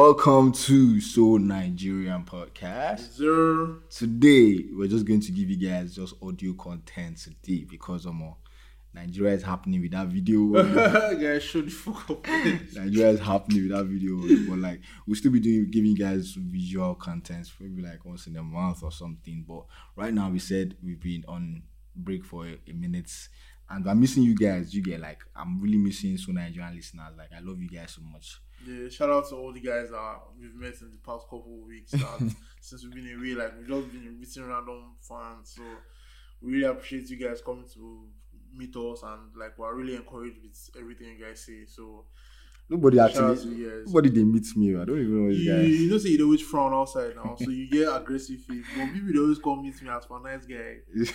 Welcome to So Nigerian Podcast. Zero. Today we're just going to give you guys just audio content today because um, Nigeria is happening with that video. Guys, show the fuck up. Nigeria is happening with that video, but like we'll still be doing giving you guys visual contents maybe like once in a month or something. But right now we said we've been on break for a, a minute and I'm missing you guys. You get like I'm really missing so Nigerian listeners. Like I love you guys so much. Yeah, shout out to all the guys that we've met in the past couple of weeks. That since we've been away, like we've just been meeting random fans. So we really appreciate you guys coming to meet us and like we're really encouraged with everything you guys say. So Nobody shout actually, to you guys. nobody they meet me. I don't even know You, guys. you know, say you always frown outside now, so you get aggressive. But people they always come meet me as for nice guy. it's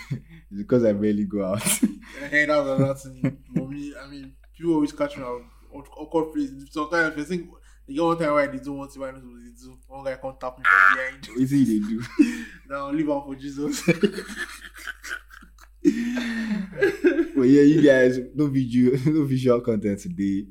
because I barely go out. Hey, that was another thing. For me, I mean, people always catch me out awk- awkward place. Sometimes I think they get one time where they do one thing, why not they do. One guy come tap me from behind. what is it they do? Now leave out for Jesus. well, yeah, you guys, no video, no visual content today.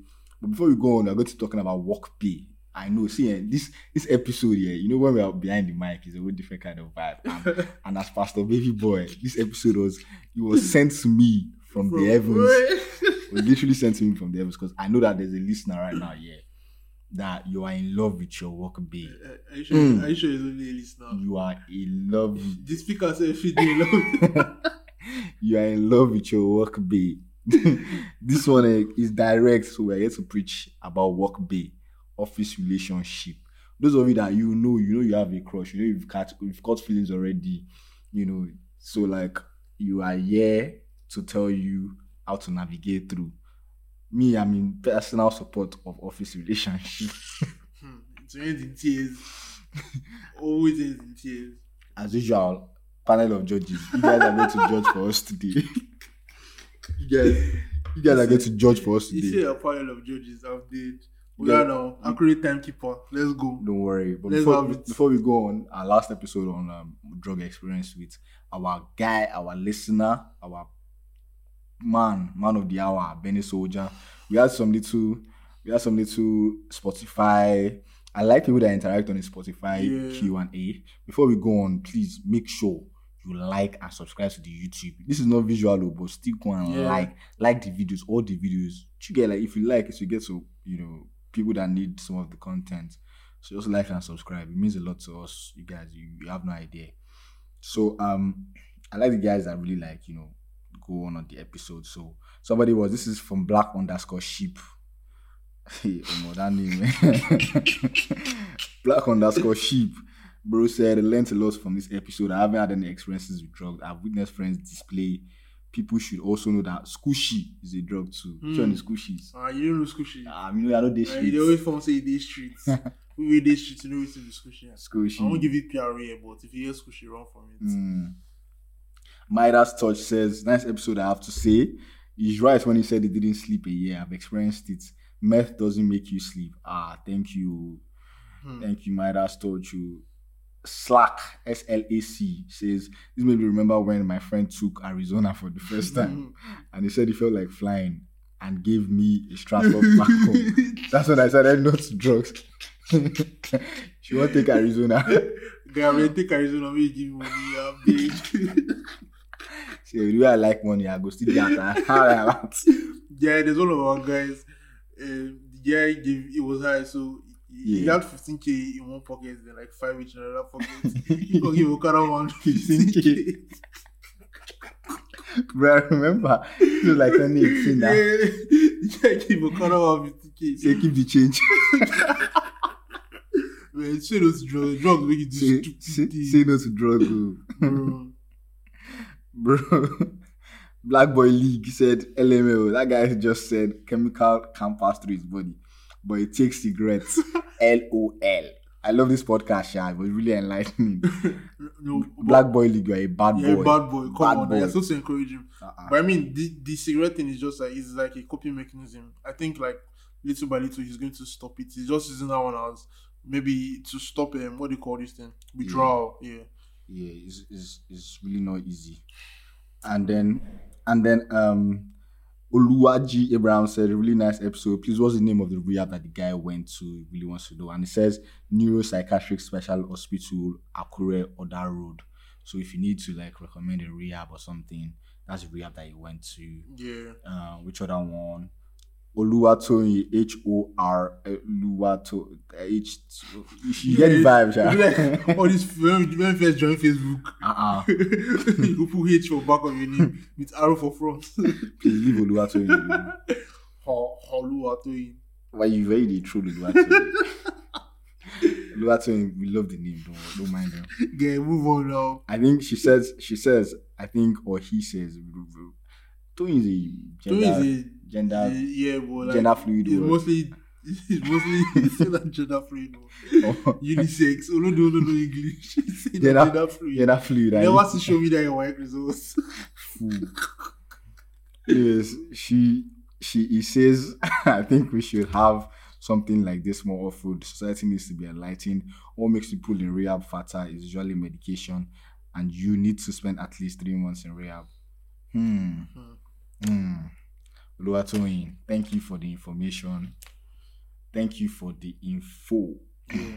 But before we go on, we're going to be talking about work pay. I know, see, eh, this this episode here, you know, when we are behind the mic, is a whole different kind of vibe. And, and as Pastor Baby Boy, this episode was it was sent to me from, the heavens. It was literally sent to me from the heavens because I know that there's a listener right now, yeah, that you are in love with your work pay. Are you sure? Mm. Are you sure it's only a listener? You are in love. The speaker said if you do love. you are in love with your work bae. this one eh, is direct, so we're here to preach about work bae, office relationship. Those of you that you know, you know you have a crush, you know you've got you've got feelings already, you know. So like you are here to tell you how to navigate through. Me, I'm in personal support of office relationship. Hmm, It's ends in tears. Always in tears. As usual, panel of judges. You guys are going to judge for us today. you guys, you guys are going to judge for us today. You see a pile of judges did. We Yeah. are now accurate timekeeper. Let's go. Don't worry. But Let's before, before we go on, our last episode on um, drug experience with our guy, our listener, our man, man of the hour, Benny Soldier. We had some little, we had some little Spotify. I like people that interact on the Spotify Yeah. Q and A. Before we go on, please make sure you like and subscribe to the YouTube. This is not visual, but still go and Yeah. like, like the videos, all the videos. You get like if you like it, you get to you know people that need some of the content. So just like and subscribe. It means a lot to us, you guys. You, you have no idea. So um, I like the guys that really like you know go on on the episode. So somebody was this is from Black underscore Sheep. Hey, Omo, that name. Black underscore Sheep. Bro said I learned a lot from this episode. I haven't had any experiences with drugs. I've witnessed friends display. People should also know that squishy is a drug too. One is squishies? Ah, you don't know squishy. Um, you know, I know this Uh, they always form say they streets. we read this streets, you know it's in the squishy. Squishy. I won't give it PRA, but if you hear squishy, run from it. Mm. Midas Touch says, nice episode, I have to say. He's right when he said he didn't sleep a year. I've experienced it. Meth doesn't make you sleep. Ah, thank you. Hmm. Thank you, Midas Touch. You. Slack, S L A C, says, This made me remember when my friend took Arizona for the first time. and he said he felt like flying and gave me a transfer back home. That's when I said, I'm not drugs. she won't take Arizona. Gary, take Arizona, we give money, I'm big. See, the way I like money, I go still get that. How I want. yeah, there's one of our guys. Um, gave it was high, so he, he had 15k in one pocket, then like five each in another pocket. he gonna give Okada one 15k. Bro, I remember. It was like 2018 now. Yeah, guy gave Okada one 15k. Say, keep the change. Man, say those drugs, drugs make you do stupid say, things. say no to drug. oh. Bro. Bro. Black Boy League said, LML. That guy just said chemical can pass through his body, but it takes cigarettes. LOL. I love this podcast, yeah. It was really enlightening. no, Black Boy League, you're a bad yeah, boy. bad boy. Come Bad on, boy. you're supposed to encourage him. Uh-uh. But I mean, the, the cigarette thing is just like it's like a coping mechanism. I think like little by little he's going to stop it. He's just using that one as maybe to stop him. What do you call this thing? Withdrawal. Yeah. yeah, it's, it's, it's really not easy. And then and then um Oluwaji Abraham said, really nice episode. Please, what's the name of the rehab that the guy went to? He really wants to know. And it says Neuropsychiatric Special Hospital, Akure, Oda Road. So if you need to like recommend a rehab or something, that's the rehab that he went to. Yeah. Uh, which other one? Oluwatoyin H O R eh, Oluwato eh, H. You get the vibe, Yeah. yeah. All this when you first join Facebook, Uh-uh. you put H for back of your name with arrow for front. Please leave Oluwatoyin. Oluwatoyin. Why you very the true Oluwatoyin? Oluwatoyin, we love the name. Don't don't mind them. Okay, move on now. I think she says she says I think or he says Toyin is a gender is gender a, yeah, but like, gender fluid It's mostly it's mostly still not gender fluid. or Unisex. Olo don't know English. Say na Gender- gender fluid. gender fluid. I Never to show me that your work results. yes, she she he says I think we should have something like this more often. Society needs to be enlightened. What makes people in rehab fatter is usually medication, and you need to spend at least three months in rehab. Hmm. Hmm. Oluwatoyin, thank you for the information. Thank you for the info. yeah.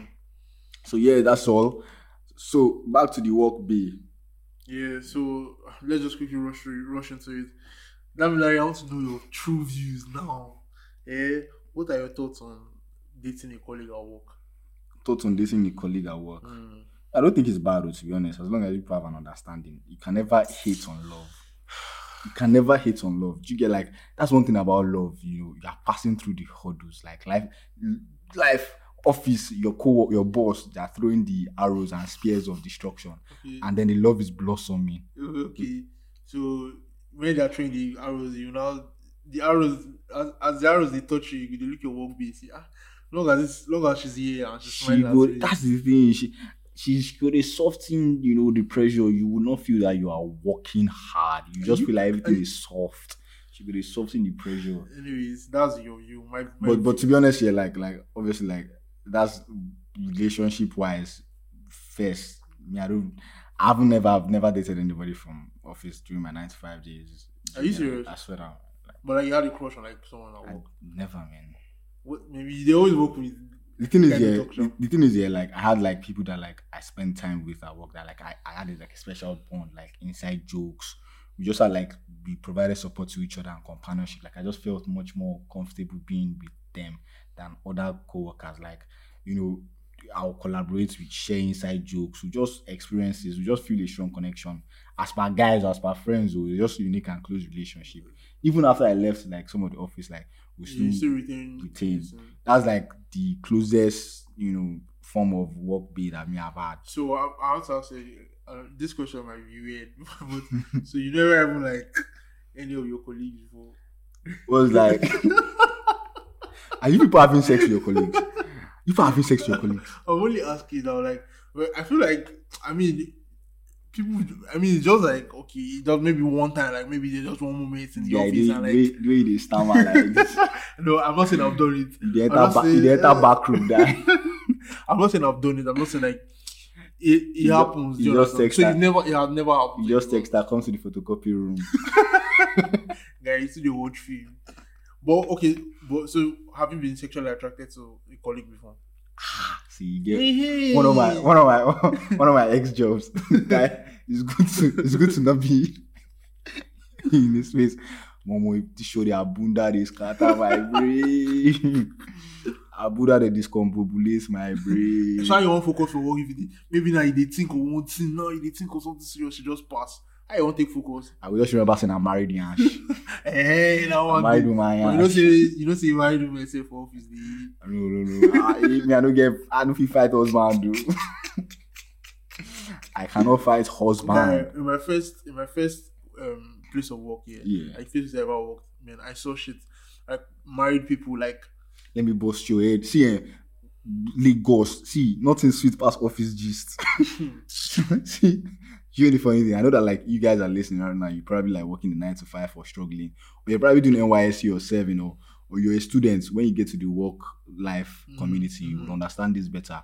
So yeah, that's all. So back to the work bae. Yeah, so let's just quickly rush rush into it. Damilari, I want to know your true views now. Eh, what are your thoughts on dating a colleague at work? Thoughts on dating a colleague at work. Mm. I don't think it's bad, to be honest. As long as you have an understanding, you can never hate on love. You can never hate on love. Do you get like that's one thing about love? You know, you are passing through the hurdles, like life, life, office, your co, your boss. They are throwing the arrows and spears of destruction, Okay. and then the love is blossoming. okay. So when they are throwing the arrows, you know the arrows as, as the arrows they touch you, you dey look your work base. See, ah, long as it's long as she's here and she's She smiling. go. That's the thing. She. She's going to soften, you know, the pressure. You will not feel that you are working hard. You just you- feel like everything you- is soft. She to soften the pressure. Anyways, that's your you. My, my but but to be honest, yeah, like like obviously like that's relationship wise. First, me, I don't. I've never I've never dated anybody from office during my nine to five days. Are you Yeah, serious? I swear down. Like, but like you had a crush on like someone at I work. never, man. What maybe they always work with The thing is, yeah, the, the thing is, yeah, like I had like people that like I spent time with at work that like I, I had like a special bond, like inside jokes. We just had like we provided support to each other and companionship. Like I just felt much more comfortable being with them than other co-workers. Like, you know, I'll collaborate, we share inside jokes, we just experiences, we just feel a strong connection. As per guys, as per friends, oh, we just unique and close relationship. Even after I left like some of the office, like we still still retain retain. That's like the closest you know form of work bae that me have had. So I, I want to uh, this question might be weird, but so you never even like any of your colleagues before? was like, are you people having sex with your colleagues? You people having sex with your colleagues? I'm only asking now, like, well, I feel like, I mean, people, I mean, it's just like, okay, just maybe one time, like, maybe there's just one moment in the Yeah, office, the, and like, way, the way they stammer like this. no, I'm not saying I've done it. The enter, ba- saying- the enter uh, back room there. I'm not saying I've done it. I'm not saying like it, it You happens. you just text so her. it never, it has never happened. You just text her, come to the photocopy room. Guy, you see the watch film. But okay, but so have you been sexually attracted to a colleague before? Ah, See, you get one of my one of my one of my ex jobs. Guy, it's good to it's good to not be in this space. Momo, if show the abunda they scatter my brain. Abunda they discombobulates my brain. So how you want focus for work if maybe now you think of one thing, now you think of something serious, you just pass. You want take focus? I will just remember saying I'm married Yash. Hey, that I'm one. married dey- woman But you know say you know say you married woman say for office. No, no, no. I, me, I don't get I don't feel fight husband do. I cannot fight husband. in my first in my first um place of work here, Yeah. like first I ever worked, man, I saw shit like married people like Let me bust your head. See, eh, Lagos. See, nothing sweet past office gist. See, you know the funny thing. I know that like you guys are listening right now. you're probably like working the nine to five or struggling, or you're probably doing NYSC or serving, or or you're a student. When you get to the work life Mhm, community, you would mhm. understand this better.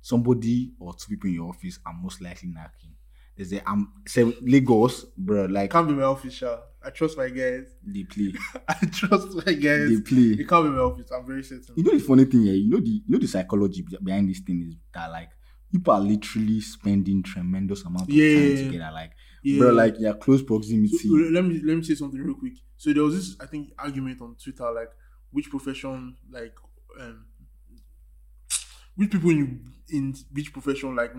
Somebody or two people in your office are most likely knacking. There's a um seven, Lagos, bro. Like can't be my official. I trust my guys. They play. I trust my guys. They play. It can't be my office. I'm very certain. You know the funny thing here, you know the you know the psychology behind this thing is that like people are literally spending tremendous amount of Yeah. time together. Like Yeah. bro, like your close So, proximity. let me let me say something real quick. So there was this I think argument on Twitter like which profession like um which people in in which profession like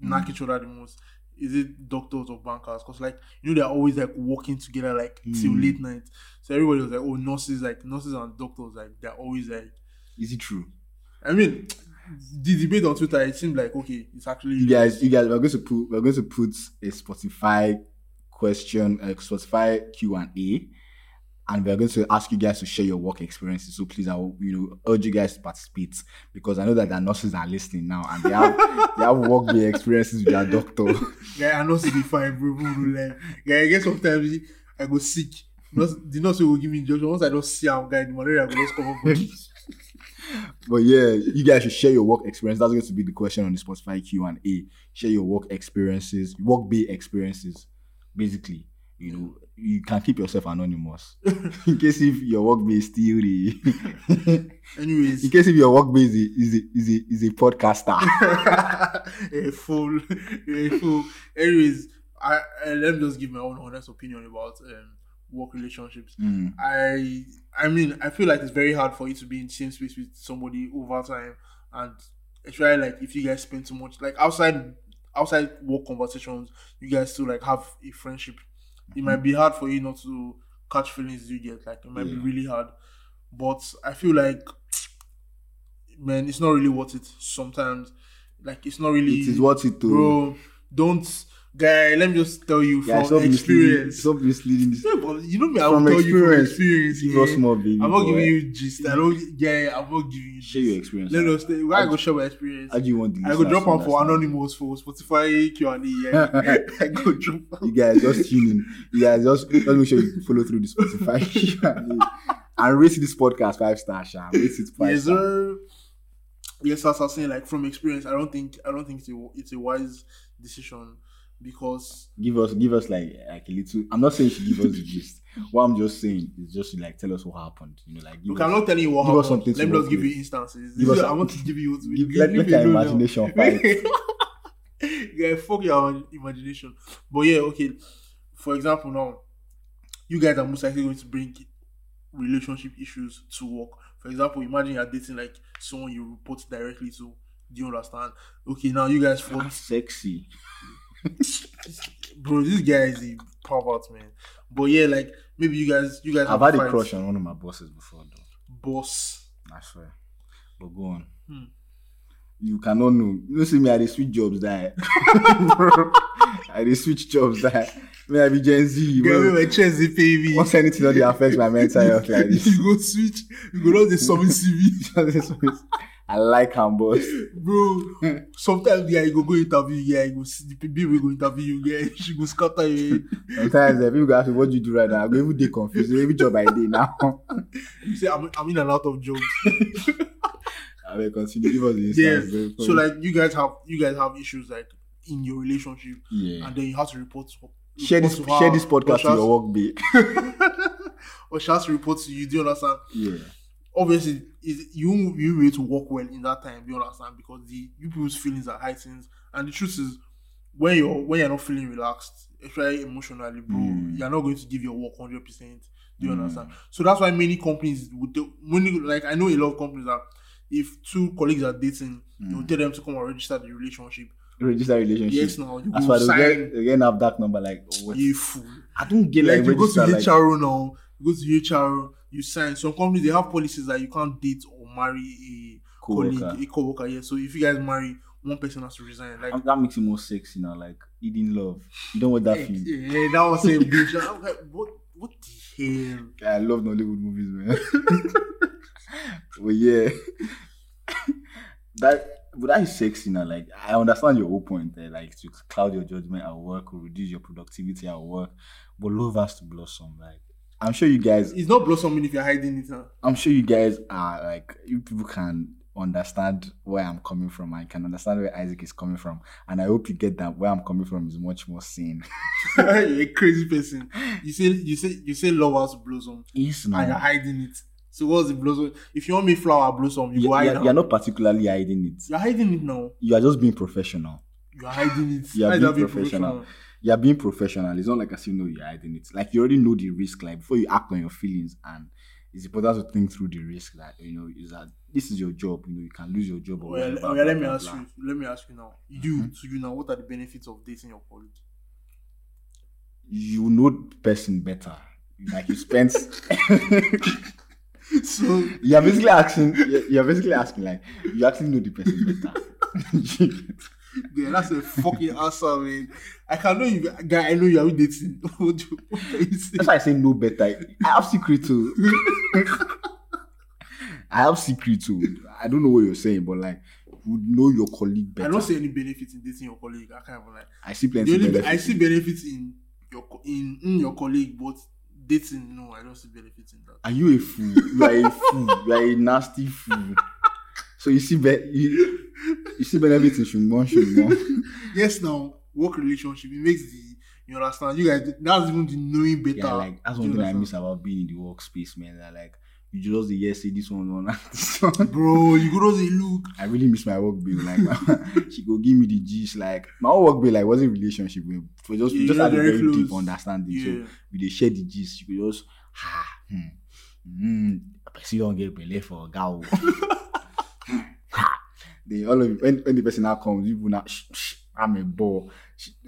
knock each other the most. Is it doctors or bankers? Because like you know they're always like working together like till Mm. late night. So everybody was like, oh nurses like nurses and doctors like they're always like. Is it true? I mean, the debate on Twitter it seemed like okay, it's actually You guys, you guys, we're going to put we're going to put a Spotify question, a Spotify Q and A, and we're going to ask you guys to share your work experiences. So please, I will, you know, urge you guys to participate because I know that the nurses are listening now and they have they have work day experiences with their doctor. Yeah, I know see the fine, bro. like, yeah, I guess sometimes I go sick. Nurse, the nurse will give me injection. Once I don't see I'm guy, the malaria will just come up. But yeah, you guys should share your work experience. That's going to be the question on the Spotify Q and A. Share your work experiences, work bae experiences. Basically, you know, you can keep yourself anonymous in case if your work bae is still the. Anyways, in case if your work bae is a, is a, is a, is a podcaster. a fool, a fool. Anyways, I, I let me just give my own honest opinion about um, work relationships. Mm, I I mean I feel like it's very hard for you to be in the same space with somebody over time and it's especially like if you guys spend too much like outside outside work conversations you guys still like have a friendship. It might be hard for you not to catch feelings you get like it might be really hard. But I feel like man it's not really worth it sometimes. Like it's not really it is what it to. bro don't guy let me just tell you Yeah, from experience. Stop misleading. this. Yeah, but you know me, I will tell you from experience. Give yeah. us more, baby. I'm not giving you gist. I don't. Yeah, I'm not giving you. Share your experience. Let us stay. Where I go share my experience. How do you want the I go drop on for anonymous for Spotify Q and A. Yeah, I go drop. you guys just tune in. You guys just just make sure you follow through the Spotify and rate this podcast five stars. Rate it five Yes, sir. Yes, as I was saying, like from experience, I don't think I don't think it's a it's a wise decision because Give us, give us like like a little. I'm not saying you should give us the gist. What I'm just saying is just like tell us what happened. You know, like give look, I'm not telling you what give us happened. something Let me just give with. you instances. Give us- I want to give you what give, let, let leave our it imagination fight. yeah, fuck your imagination. But yeah, okay. For example, now you guys are most likely going to bring relationship issues to work. For example, imagine you're dating like someone you report directly to. Do you understand? Okay, now you guys fought. That's sexy. Bro, this guy is a pervert, man. But yeah, like maybe you guys, you guys I've have had a fight. crush on one of my bosses before, though. Boss. I swear. But go on. Hmm. You cannot know. You know, see me, I dey switch jobs that. I dey switch jobs that. Me, I be Gen Z. Girl, bro. my chest is baby. Once anything not dey affect my mental health like this. you go switch. You go down the summit CV. I like am, boss. bro. Sometimes yeah, you go go interview, yeah, you go see the people go interview you, yeah, she go scatter you. Sometimes uh, people go ask me, what do you do right now? I go every day confused. Every job I do now. You say I'm, I'm in and out of jobs. I will continue. Give us the Yeah. instance. very So like you guys have you guys have issues like in your relationship, yeah. and then you have to report. To, Share this, to share this podcast to your work, babe. or she has to report to you. Do you understand? Yeah. Obviously, is you you need to work well in that time. You understand? Because the you people's feelings are heightened, and the truth is, when you're when you're not feeling relaxed, especially emotionally, bro, Mm. you're not going to give your work hundred percent. Do you Mm. understand? So that's why many companies would you, like I know a lot of companies that if two colleagues are dating, Mm. tell them to come and register the relationship. Register relationship. Yes, now you That's go sign. get, they get that number like what? You fool. I don't get Like, like, you go to like, HRO now, you go to HRO, you sign. Some companies they have policies that you can't date or marry a co-worker. colleague, a co-worker. Yeah, so if you guys marry, one person has to resign. Like that makes it more sexy now, like eating love. You don't want that yeah, feeling. yeah, that was a bitch. I'm like, what? What the hell? I love Nollywood movies, man. but yeah, that but that is sexy now. Like I understand your whole point there, like to cloud your judgment at work or reduce your productivity at work. But love has to blossom. Like I'm sure you guys, It's not blossoming if you're hiding it now. I'm sure you guys are like you people can understand where I'm coming from. I can understand where Isaac is coming from, and I hope you get that where I'm coming from is much more sane. you're a crazy person. You say you say you say love has blossom Yes, and you're hiding it. So what's the blossom? If you want me flower blossom, you You, go hide you're, you're not particularly hiding it. You're hiding it now. You are just being professional. You're hiding it. You're How is being being professional. You're being professional. It's not like as you know you're hiding it. Like you already know the risk. Like before you act on your feelings, and it's important to think through the risk. That you know is that this is your job. You know you can lose your job. Or Well, whatever, well, let me ask blah. you. Let me ask you now. You mm-hmm. to you now. What are the benefits of dating your colleague? You know the person better. Like you spent. So you're basically asking. You're basically asking like you actually know the person better. yeah, that's a fucking answer, man. I can know you, guy. I know you are dating. what do you, what are you saying? That's why I say no better. I have secret too. I have secret too. I don't know what you're saying, but like you would know your colleague better. I don't see any benefits in dating your colleague. I can't even like. I see plenty The only, benefits. I see benefits in your in, in your colleague, but dating, no, I don't see benefits in that. Are you a fool? You are a fool. You are a nasty fool. So you see, be- you, you see benefits in Shumgon Shumgon. Yes, now work relationship it makes the you understand. You guys, that's even the knowing better. Yeah, like that's one thing I miss about being in the workspace, man. That like you just the yes say this one, one, and this one. bro. You go to say, look, I really miss my work bill. Like she go give me the G's. Like my own work bill, like wasn't relationship with for just Yeah, we just you're had a very very deep understanding. Yeah. So we dey share the G's. You could just ah hmm, hmm, person don't get belle for a gal. Then all of you, when, when the person now comes, you will not shh, shh, I'm a ball.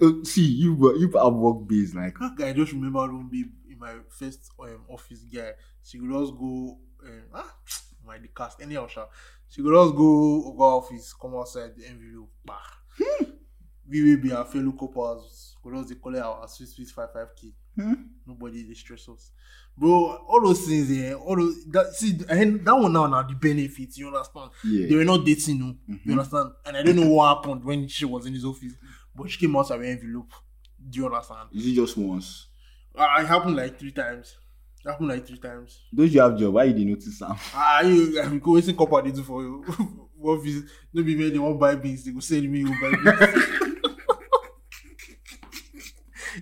Oh, see you wo- you have work base like that guy just remember one babe in my first um, office guy. She could just go um, ah, my the cast anyhow. Sha. She could just go over office, come outside the envelope, bah. we will be our fellow couples. We just call it our sweet sweet five five k. Hmm? Nobody dey stress us, bro. All those things, yeah. All those that see, and that one now now the benefits. You understand? yeah. They were not dating, no. Mhm. You understand? And I don't know what happened when she was in his office, but she came out with an envelope. Do you understand? Is it just once? Uh, it happened like three times. It happened like three times. Don't you have job? Why you didn't notice Sam? Ah, you, I'm going to couple they do for you. is no be they want buy beans, they go send me you buy beans.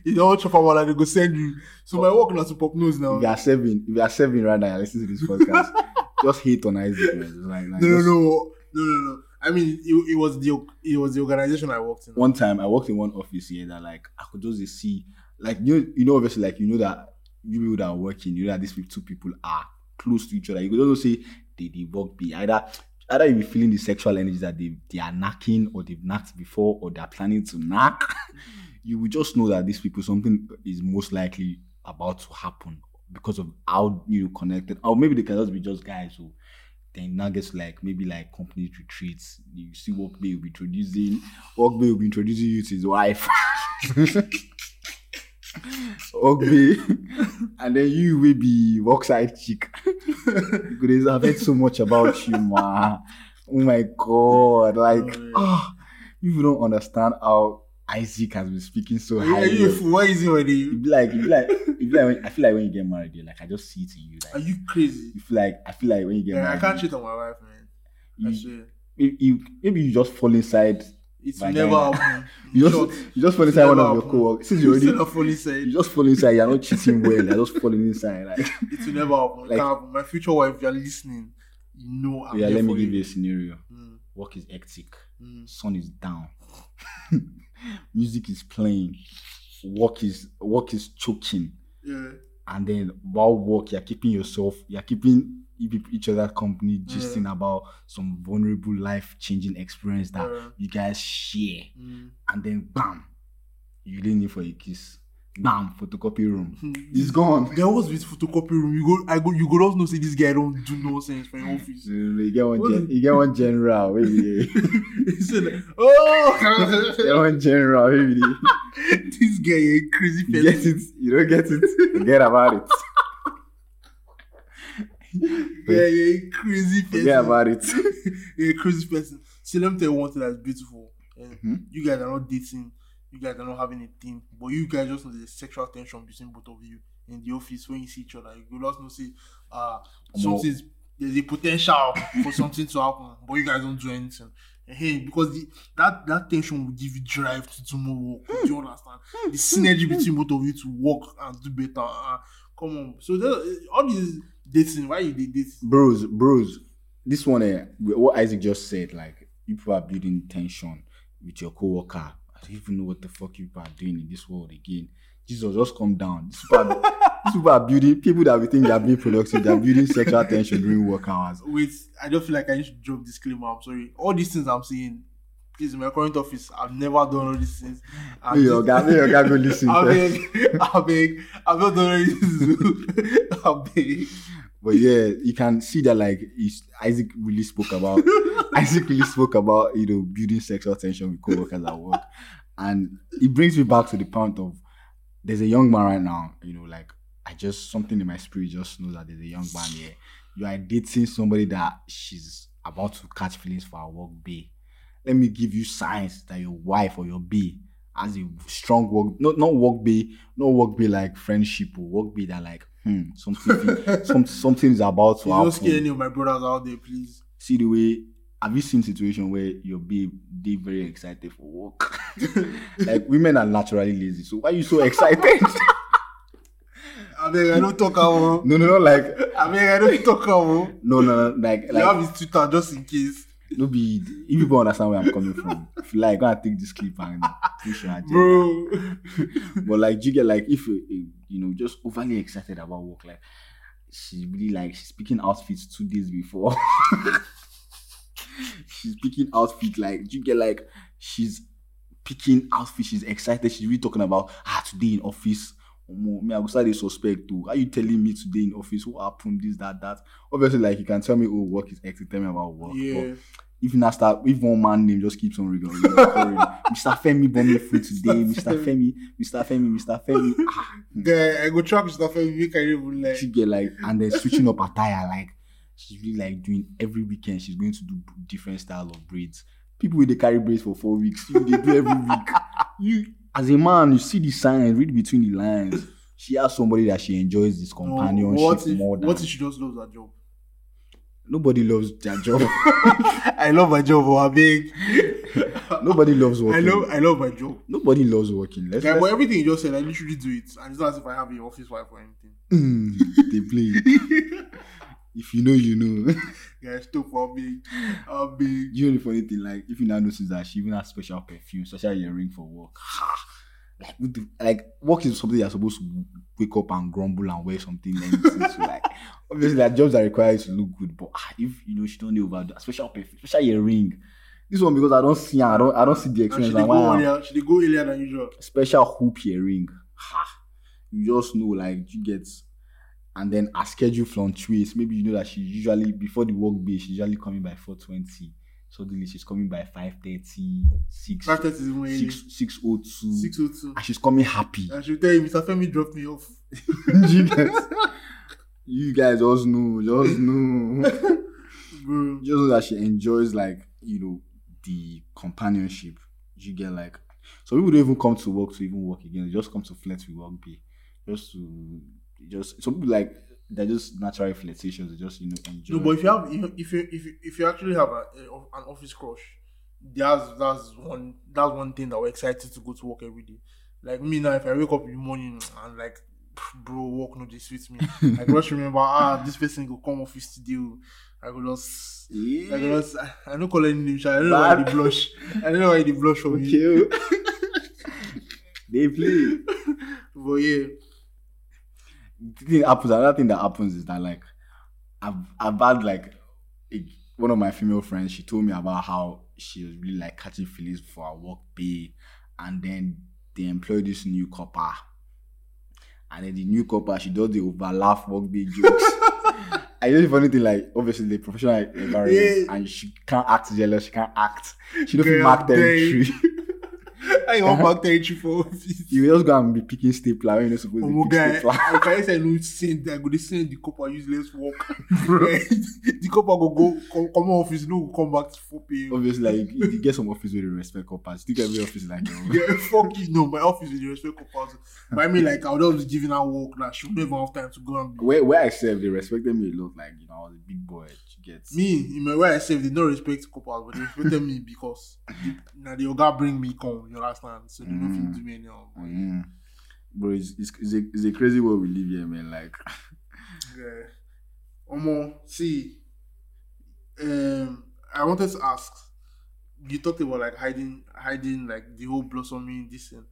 you don't chop about they go send you. So my work not to pop nose now. If you are serving, if you are serving right now, you're to this podcast, just hate on Isaac. Man. Like, like No, no, just- no, no, no, no. I mean, it, it was the it was the organization I worked in. One time, I worked in one office here that like I could just see, like you, know, you know, obviously, like you know that you people that are working, you know that these two people are close to each other. You could also say they work be either either you be feeling the sexual energy that they they are knacking or they've knocked before or they are planning to knock. you will just know that these people something is most likely about to happen because of how you know connected, or maybe they can just be just guys who then now gets like maybe like company retreats. You see Workday will be introducing Workday will be introducing you to his wife. Workday and then you will be workside chick. because I've heard so much about you, man. Oh my god. Like Oh, yeah. ah, you don't understand how Isaac has been speaking so high. you, are highly. you a fool? Why is it already? You be like, you be like, you be like when, I feel like when you get married, you're like, I just see it in you. Are you crazy? you feel like, I feel like when you get Yeah, I can't cheat on my wife, man. You, you, you, maybe you just fall inside. It will never happen. You Short. just, you just fall inside one of your co-workers. Since you already, falling inside, you just fall inside. You're not cheating well. You're just falling inside. Like, it will never happen. Like- happen. My future wife, you're listening, you know I'm yeah, let me give you a scenario. Mm, Work is hectic. mm. sun is down music is playing work is work is choking Yeah. and then while work you're keeping yourself you're keeping each- other company gisting about some vulnerable life changing experience that Yeah. you guys share Mm. and then bam you lean in for a kiss bam photocopy room Hmm. it's gone There was this photocopy room. You go, I go, you go. Just know say this guy don't do nonsense for your office. you get one gen- you get one general he said, like, "Oh, get one general this guy a crazy you get person. it you don't get it forget about it Yeah, yeah, a crazy person. Forget about it. You're a crazy person. See, let me tell you one thing that's beautiful. Mhm. You guys are not dating. You guys are not having a thing. But you guys just know the sexual tension between both of you in the office when you see each other. You just know say, uh, Omo. something's there's a potential for something to happen, but you guys don't do anything. Hey, because the, that that tension will give you drive to do more work. Do you understand? The synergy between both of you to work and do better. Uh, come on. So the, all these dating, why you did this? bros, bros. This one, eh, what Isaac just said, like you people are building tension with your coworker. I don't even know what the fuck you people are doing in this world again. Jesus, just come down. These people these people are building people that we think they are being productive. They are building sexual tension during work hours. Wait, I don't feel like I need to drop disclaimer. I'm sorry. All these things I'm saying, please, in my current office, I've never done all these things. I'm your just- guy, your guy go listen. I beg, I beg, I've not done all these. I beg. But yeah, you can see that like Isaac really spoke about Isaac really spoke about you know building sexual tension with coworkers at work, and it brings me back to the point of there's a young man right now. You know, like I just something in my spirit just knows that there's a young man here. You are dating somebody that she's about to catch feelings for her work bae. Let me give you signs that your wife or your B has a strong work, not not work bae, not work bae like friendship or work bae that like hmm something some, something is about to Please don't scare any of my brothers out there, please. see the way have you seen situation where your babe they very excited for work like women are naturally lazy so why are you so excited I beg, I don't talk about. no no no like I beg, I don't talk about. no no no like You have like his Twitter just in case. No be if people understand where i'm coming from if you like go and take this clip and push your agenda Bro. but like you get like if you you know just overly excited about work like she really like she's picking outfits two days before she's picking outfit like you get like she's picking outfit she's excited she's really talking about ah today in office me I go start dey suspect too how you telling me today in office what happened this that that obviously like you can tell me oh work is hectic tell me about work Yeah. but if na start if one man name just keeps on ringing Mr. Femi bought me food today Mr. Femi Mr. Femi Mr. Femi ah Guy, I go track stuff and make I even like. she get like and then switching up attire like she's really like doing every weekend she's going to do different style of braids people with the carry braids for four weeks you dey do every week you as a man you see the signs read between the lines she has somebody that she enjoys this No, companionship what if, more than what if she just loves her job? nobody loves their job I love my job, oh, I beg. nobody loves working. I love, I love my job. nobody loves working let's, Yeah, let's but everything you just said, I literally do it, and it's not as if I have an office wife or anything. Mm, they play if you know you know Guys, stop for me. I'm big. you know the funny thing, like if you now notice that she even has special perfume, special earring for work. like, with the, like work is something you're supposed to wake up and grumble and wear something. anything. so like obviously, there are jobs that require you to look good, but ah, if you know she don't know about that special perfume, special earring. This one because I don't see her, I don't I don't see the And she experience. did And go earlier. She did go earlier than usual. special hoop earring. Ha. You just know, like you get, and then her schedule fluctuates. Maybe you know that she usually before the work day, she's usually coming by four twenty. Suddenly she's coming by 5.30, 6, Five thirty is even early. 6, 6.02. Six oh two. And she's coming happy. And she'll tell you, Mr. Femi dropped me off. you, guys, you guys just know, just know. Bro. just know that she enjoys like, you know, the companionship. You get like so people don't even come to work to even work again. They just come to flirt with work be. Just to just some people like they're just natural flirtatious, they just you know enjoy. No, but if you have, if you if you, if you actually have a, a, an office crush, that's that's one that's one thing that we're excited to go to work every day. Like me now, if I wake up in the morning and like, bro, work no this with me. I just remember, ah, this person go come office today. oh. I go just, I go yeah. just, I don't call any name. I don't know why they blush. I don't know why they blush for me. Okay. they play. But yeah, thing happens. Another thing that happens is that like I've I've had like a, one of my female friends. She told me about how she was really like catching feelings for her work pay, and then they employ this new corper, and then the new corper she does the over laugh work pay jokes. I know the funny thing, like obviously the professional environment, Yeah. and she can't act jealous. She can't act. She doesn't mark dang. Territory. I want back territory for office. you just go and be picking stapler when you're supposed Oh to pick guy, stapler. if I say no send, I go dey send the corper useless work. the corper go go come, come office, no go come back to full pay. Obviously, like you get some office with respect corpers, You think every office like own. Yeah, fuck you, no. My office with the respect corpers. But I mean, like, I would always giving her work that she would never have time to go and be. where where I serve, they respected me a lot. Like you know, I was a big boy. Get Me, in my way I say they don't respect couples, but they respected me because the, now the yoga bring me come, you understand? So they don't Mm. do me anyhow. But Mm. Bro, it's, it's, it's, a, it's a crazy world we live here, man. Like, Yeah. Omo, see, um, I wanted to ask. You talked about like hiding, hiding like the whole blossoming this thing.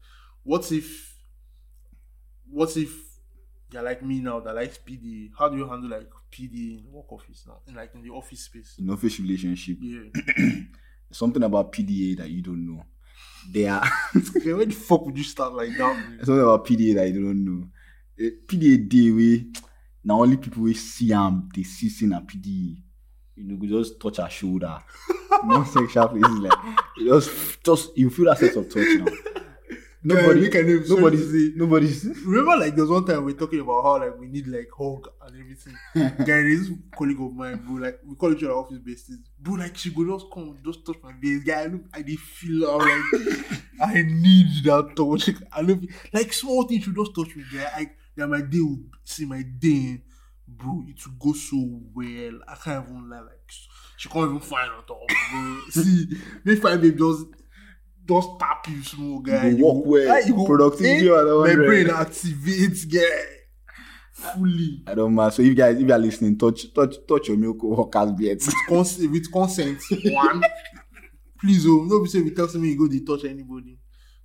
What if, what if you're like me now that likes PD? How do you handle like PD in work office now, in like in the office space? in office relationship, Yeah. something about PDA that you don't know. They are okay, where the fuck would you start like that? man? something about PDA that you don't know. Eh, PDA day we now only people we see am they see sin a PDA. You know, you just touch her shoulder. no sexual places like just just you feel that sense of touch now. Nobody, a name, sorry nobody's, to say. Remember, like there was one time we were talking about how like we need like hug and everything. Guy, this colleague of mine, bro. Like we call each other office besties. Bro, like she go just come, just touch my face. Guy, I look, I did feel I'm like I need that touch. I love like small things should just touch me. Guy, I that my day will see my day, bro. It will go so well. I can't even lie. Like she can't even find on top, bro. see, me find babe just. Just tap you small guy. You walk well. you go- Productivity eh, at My 100. brain activates, guy. Fully. I don't mind. So if you guys, if you are listening, touch, touch, touch your milk workers beards. Cons- with consent. One. Please, oh, no be say we tell me you go dey touch anybody.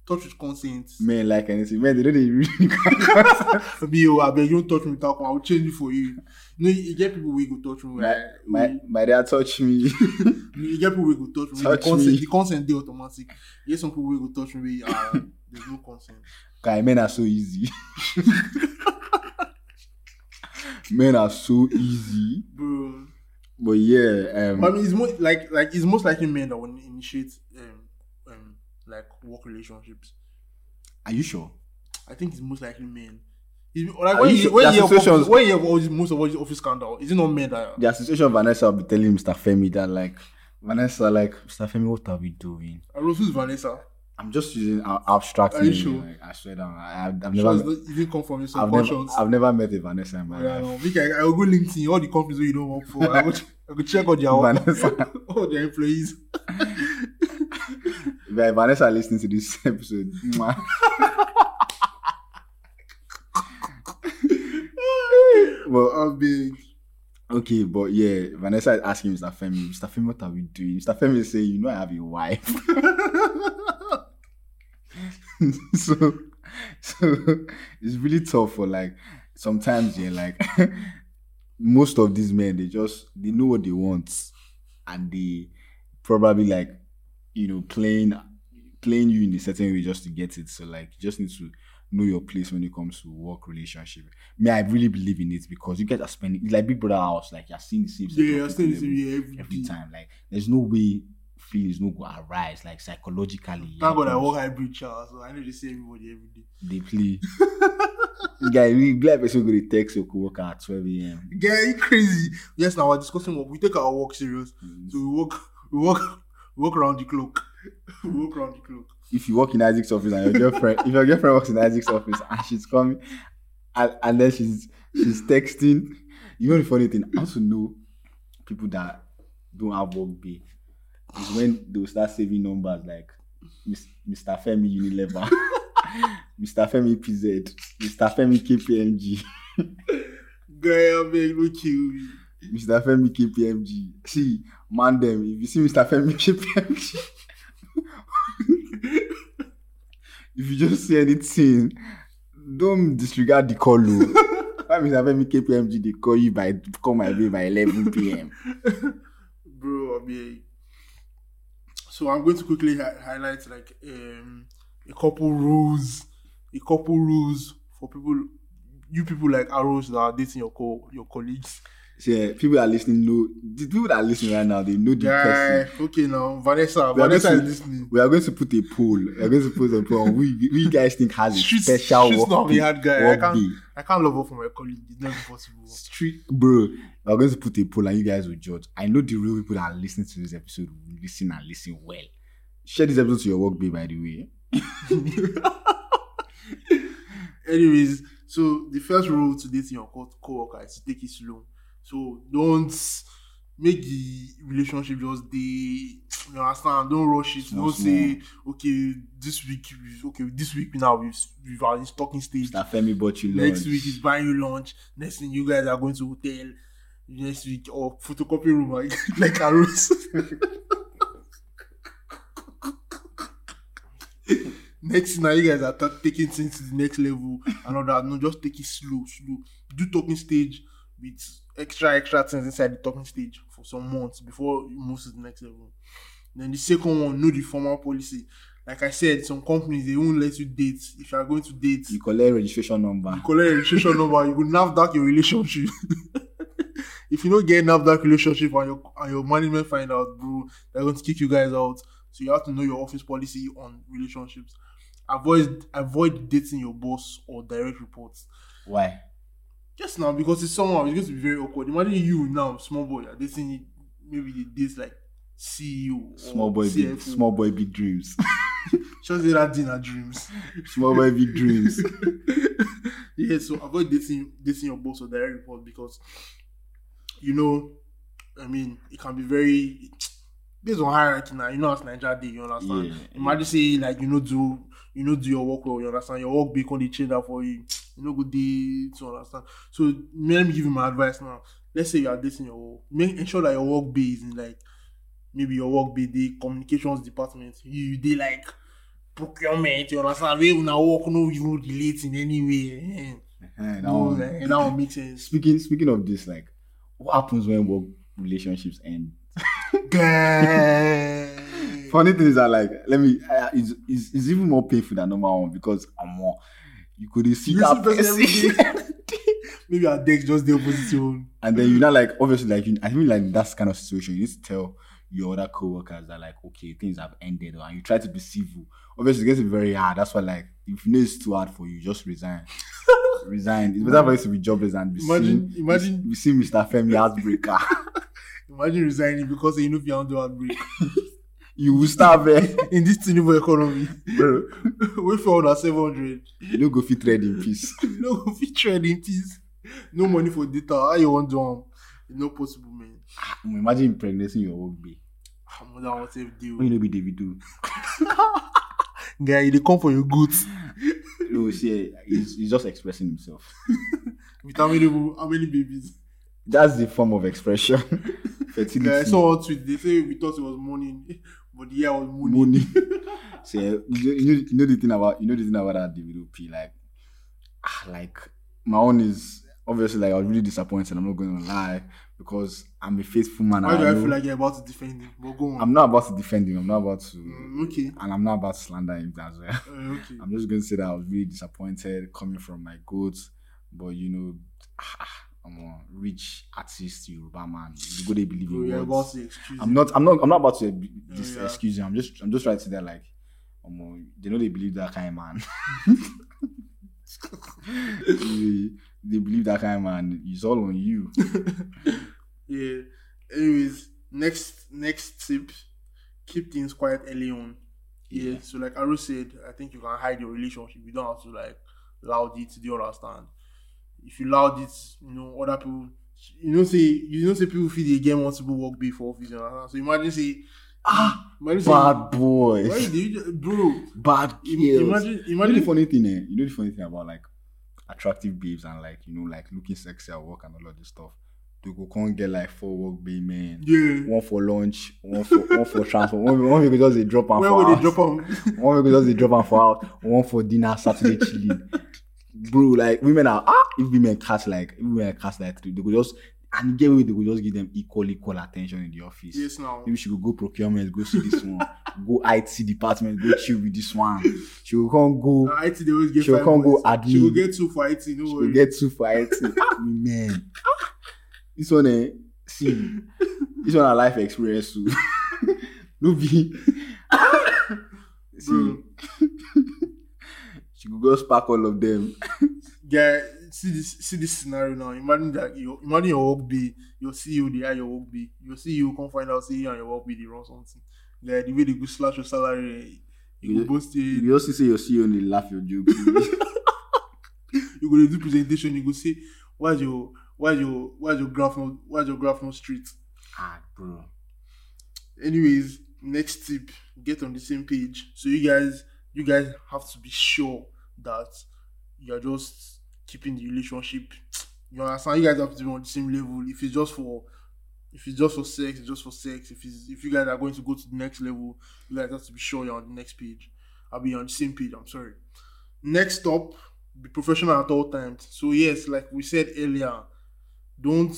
Touch with consent. Men like anything. Men, they don't dey really. Me, oh, I beg you don't touch me without consent. I will change it for you. No, you get people we go touch me. my, my, my dad touch me. you get people we go touch me. Touch the consent, me. the consent dey automatic. You get some people we go touch me. Uh, there's no consent. Guy, men are so easy. men are so easy. Bro. But yeah, um, But I mean, it's most like like it's most likely men that will initiate like work relationships. are you sure? I think it's most likely men. It's, like Are when you you, sure? when you have when you have all these, most of all these office scandal, is it not men that The situation Vanessa will be telling Mr. Femi that like Vanessa like Mr. Femi, what are we doing? I who's Vanessa? I'm just using abstract. Are you sure? Like, I swear down. I, I've, I've Sure, never, not- it didn't come from your I've never, subconscious. I've never met a Vanessa in my oh, Yeah, life. no, I, I will go LinkedIn, all the companies where you don't work for. I go, ch- I go check all their Vanessa. all their employees. If Vanessa listening to this episode, well, I'm big. okay, but yeah, Vanessa is asking Mr. Femi, Mr. Femi, what are we doing? Mr. Femi is saying, you know, I have a wife. so, so it's really tough for like sometimes, yeah, like most of these men, they just they know what they want, and they probably like you know playing playing you in a certain way just to get it. So like you just need to know your place when it comes to work relationship. Me, I really believe in it because you guys are spending it's like Big Brother house, like you're seeing the same Yeah, I still people listen every- yeah, every, time. Like there's no way feelings no go arise like psychologically. Thank God I work hybrid child, so I know they see everybody every day. They play. Guy, we glad person go to text your co-worker at 12 a.m. Yeah, you crazy. Yes, now we're discussing work. We take our work serious. Mm. So we work, we work, work around the clock. walk around the clock. If you work in Isaac's office and your girlfriend, if your girlfriend works in Isaac's office and she's coming, and, and then she's she's texting, you know the funny thing, how to know people that don't have work day is when they will start saving numbers like Mr. Femi Unilever, Mr. Femi PZ, Mr. Femi KPMG, Girl, I beg, no kill me. Mr. Femi KPMG. See, man, them if you see Mr. Femi KPMG, if you just see anything, don't disregard the call. oh. Why Mr. Femi KPMG they call you by call my way by 11 p.m. Bro, I mean, so I'm going to quickly hi- highlight like um a couple rules, a couple rules for people, you people like arrows that are dating your co your colleagues. Yeah, people are listening know the people that are listening right now, they know the Guy, person. okay now, Vanessa, We Vanessa going is listening. We are going to put a poll. We are going to put a poll on who you guys think has a special she's work, not hard guy. I can't- day. I can't love her for my colleague. It's never possible. Street, bro. We're going to put a poll and you guys will judge. I know the real people that are listening to this episode will listen and listen well. Share this episode to your work, babe, by the way. Anyways, so the first rule to dating your co- co-worker is to take it slow. So don't make the relationship just the you understand? Don't rush it. Small, don't say okay this week okay this week now we've we've are in talking stage. Mr. Femi bought you next lunch. week is buying you lunch. Next thing you guys are going to hotel. Next week or photocopy room like like arrows next thing now you guys are ta- taking things to the next level. And all that no just take it slow slow. Do talking stage with extra extra things inside the talking stage for some months before you move to the next level. Then the second one know the formal policy. Like i said some companies they won't let you date. If you are going to date You collect registration number. you collect registration number you go NAFDAC your relationship. If you don't get NAFDAC relationship and your and your management find out bro they're going to kick you guys out. So you have to know your office policy on relationships. Avoid avoid dating your boss or direct reports. Why? Just now because it's someone it's going to be very awkward imagine you now small boy are dating maybe date like CEO Small boy, big, small boy, big dreams. just say that dinner dreams small boy, big dreams. yeah, so avoid dating dating your boss or direct report because you know, I mean, it can be very based on hierarchy now. You know, as Nigeria day, you understand. Yeah, Imagine say like you know do you know do your work well. You understand your work bacon they change that for you. You know good day to understand. So let me give you my advice now. Let's say you are dating your work. Make ensure that your work base in like maybe your work bae the communications department. You they like procurement. You understand? We una work no even relate in any way. Eh, that No, one. eh, that sense. Speaking speaking of this, like, what happens when work relationships end? Funny thing is that, like, let me, uh, it's, it's even more painful than normal one because I'm more. You could see You that person Maybe our deck just the opposite one. and then you know, like, obviously, like, you, I think like that's kind of situation. You need to tell your other co-workers that, like, okay, things have ended, and you try to be civil. Obviously, it gets be very hard. That's why, like, if you know it's too hard for you, just resign. resign. It's better for you to be jobless and be Imagine- seen, imagine- be seen Mr. Femi heartbreaker. Imagine resigning because you know if you don't do outbreak. You will starve, eh? In this Tinubu economy, bro. we for under 700. You don't go fit trade in peace. You know, go fit trade in peace. No money for data. How you want to do am? It's not possible, man. Um, Imagine impregnating your work babe. Ah, Mother want to deal. When you know be Davido. Guy, they come for your goods. No, see, eh, he's, he's just expressing himself. With how many, how many babies? That's the form of expression. Fertility. Guy, I saw one tweet. They say we thought it was morning, but yeah, year was money. so you know, you know, you know the thing about you know the thing about that Davido Like, ah, like my own is obviously like I was really disappointed. I'm not going to lie because I'm a faithful man. Why do I know- feel like you're about to defend him? But go on. I'm not about to defend him. I'm not about to, Mm, okay. and I'm not about to slander him as well. Uh, okay. I'm just going to say that I was really disappointed coming from my goats, but you know, I'm a rich artist, Yoruba man. You go they believe in you're about words. I'm not. I'm not. I'm not about to be- this yeah. excuse you. I'm just. I'm just trying to say that like, um, they know they believe that kind of man. they, they believe that kind of man. It's all on you. Yeah. Anyways, next next tip: keep things quiet early on. Yeah. Yeah. So like Aru said, I think you can hide your relationship. You don't have to like loud it. Do you understand? If you loud it, you know other people. You know say you know say people feel they get multiple work before office. You understand? So imagine say Ah, imagine say bad why boys, do you, bro? bad im- kills. Imagine you know the imagine funny thing, eh? You know the funny thing about like attractive babes and like you know like looking sexy at work and all of this stuff. They go can't get like four work babe man. yeah. One for lunch, one for one for transport. One, one we go just a drop and Where for would they house. drop them? One week just they drop and for out, one for dinner, Saturday chilling. Bro, like women are ah, if women cast like if women cast like three, they could just and get away, they could just give them equal equal attention in the office. yes, now. Maybe she could go procurement, go see this one, go IT department, go chill with this one. She will come go, Uh, IT they always get She will come go points. She will get two for IT. No she worry. will get two for IT. Man, this one, eh, see, this one a life experience too. no be. see. She could go spark all of them. yeah, see this see this scenario now. Imagine that you imagine your work bae your CEO they are your work bae. Your CEO come find out you and your work bae they run something. Guy, the way they go slash your salary, eh, you go boast it. You also say your CEO only laugh your joke. You go do presentation. You go say, what's your Where's your where's your graph note where's your graph note street? Ah, bro. Anyways, next tip, get on the same page. So you guys you guys have to be sure that you're just keeping the relationship. You understand? You guys have to be on the same level. If it's just for if it's just for sex, it's just for sex. If it's if you guys are going to go to the next level, you guys have to be sure you're on the next page. I'll be on the same page, I'm sorry. Next up, be professional at all times. So yes, like we said earlier, don't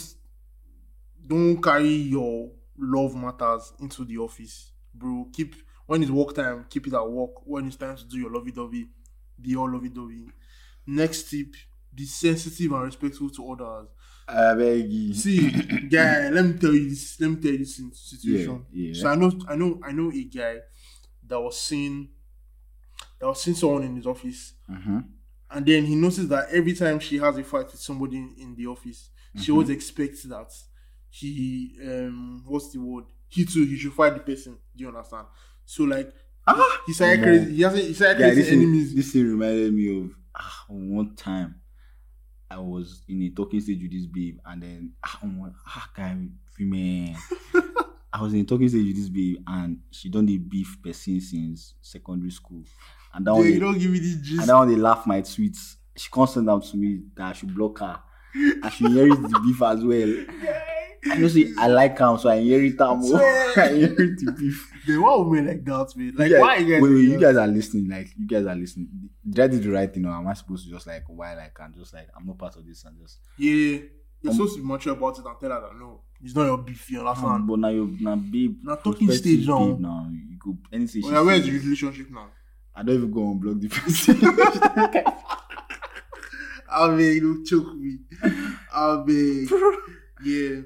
don't carry your love matters into the office, bro. Keep when it's work time, keep it at work. When it's time to do your lovey dovey, be all lovey dovey. Next tip: be sensitive and respectful to others. I beg you. See, guy, let me tell you this. Let me tell you this situation. Yeah, yeah. So I know, I know, I know a guy that was seeing that was seeing someone in his office, Mm-hmm. and then he noticed that every time she has a fight with somebody in, in the office, she always expects that he um what's the word? He too he should fight the person. Do you understand? So like Ah, he started Omo. crazy. He hasn't he started Yeah, creating this thing, enemies. this thing reminded me of ah, one time I was in a talking stage with this babe, and then ah, omo, ah guy, man. I was in a talking stage with this babe, and she done the beef person since secondary school, and that Yeah, one, you don't give me this juice, and gist. that one they laugh my tweets. She can't send them to me that I should block her, and she inherits the beef as well. I know say I like him, so I inherit her more. I inherit the beef. Then why women like that, man? Like Yeah, why you guys? wait, wait, you guys are listening. Like you guys are listening. Did I do the right thing, or am I supposed to just like while I can just like I'm not part of this and just Yeah, you're Um, supposed to be mature about it and tell her that no, it's not your beef. You um, understand? but now you're now babe. Now talking stage now. babe now. You go anything. Oh, she where's says, relationship now? I don't even go on block the person. I mean, you choke me. I mean, yeah,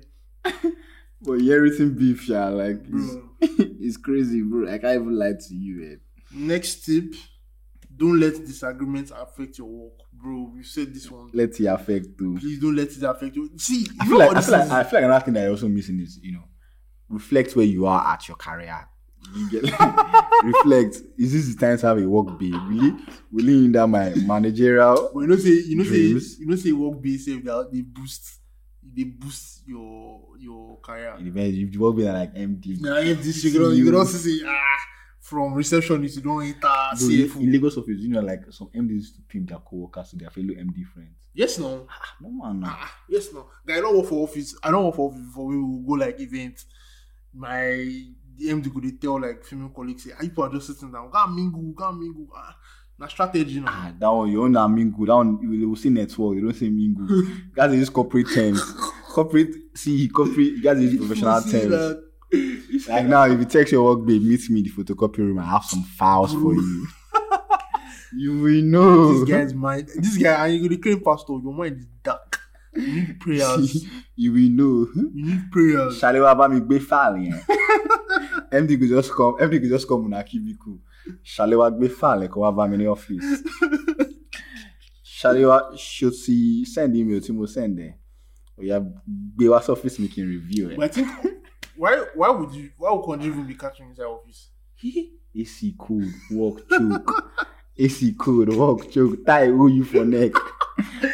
but everything beef, yeah. Like it's, bro. it's crazy, bro. I can't even lie to you, man. Next tip: don't let disagreements affect your work, bro. You said this one. Let it affect too. Please don't let it affect you. See, I feel like I feel like. I feel like another thing that you're also missing is you know reflect where you are at your career. You get reflect. Is this the time to have a work babe? Really, really in that my managerial. But you know, say you know, Dreams. say you know, say work based self that they boost, they boost your your career. It depends. If you work with like MD, Now, this you can, you say ah from receptionist you don't enter Bro, in- CFO. in Lagos office, you know, like some MDs to pimp their co-workers to their fellow MD friends. Yes, no. Ah, no man, no. Ah, yes, no. Guy, I don't work for office. I don't work for office before we will go like events. My the MD could tell like female colleagues say, "Ah, you people are just sitting down. Go mingle, go mingle." Ah, na strategy now. Ah, that one you own a mingle. That one you will say network. You don't say mingle. guys, they use corporate terms. Corporate, see, corporate. Guys, they use professional See terms. Like now, if you text your work babe, meet me in the photocopy room. I have some files for you. you will know. this guy's mind. This guy, and you go the claim pastor. Your mind is dark. You need prayers. you will know. you need prayers. Wa bá mi gbé fáàlì yẹn. MD go just come MD could just come una cubicle. Ṣàlẹ́ wa gbé fáàlì kó wá bá mi ní ọ́fíìsì. Ṣàlẹ́ wa ṣo ti send email tí mo send ẹ̀. Oya gbé wá sí ọ́fíìsì mi kí n review ẹ̀. But I think why why would you why would Conji even be catching inside office? AC cool, work choke. AC cool, work choke. Tie who you for neck.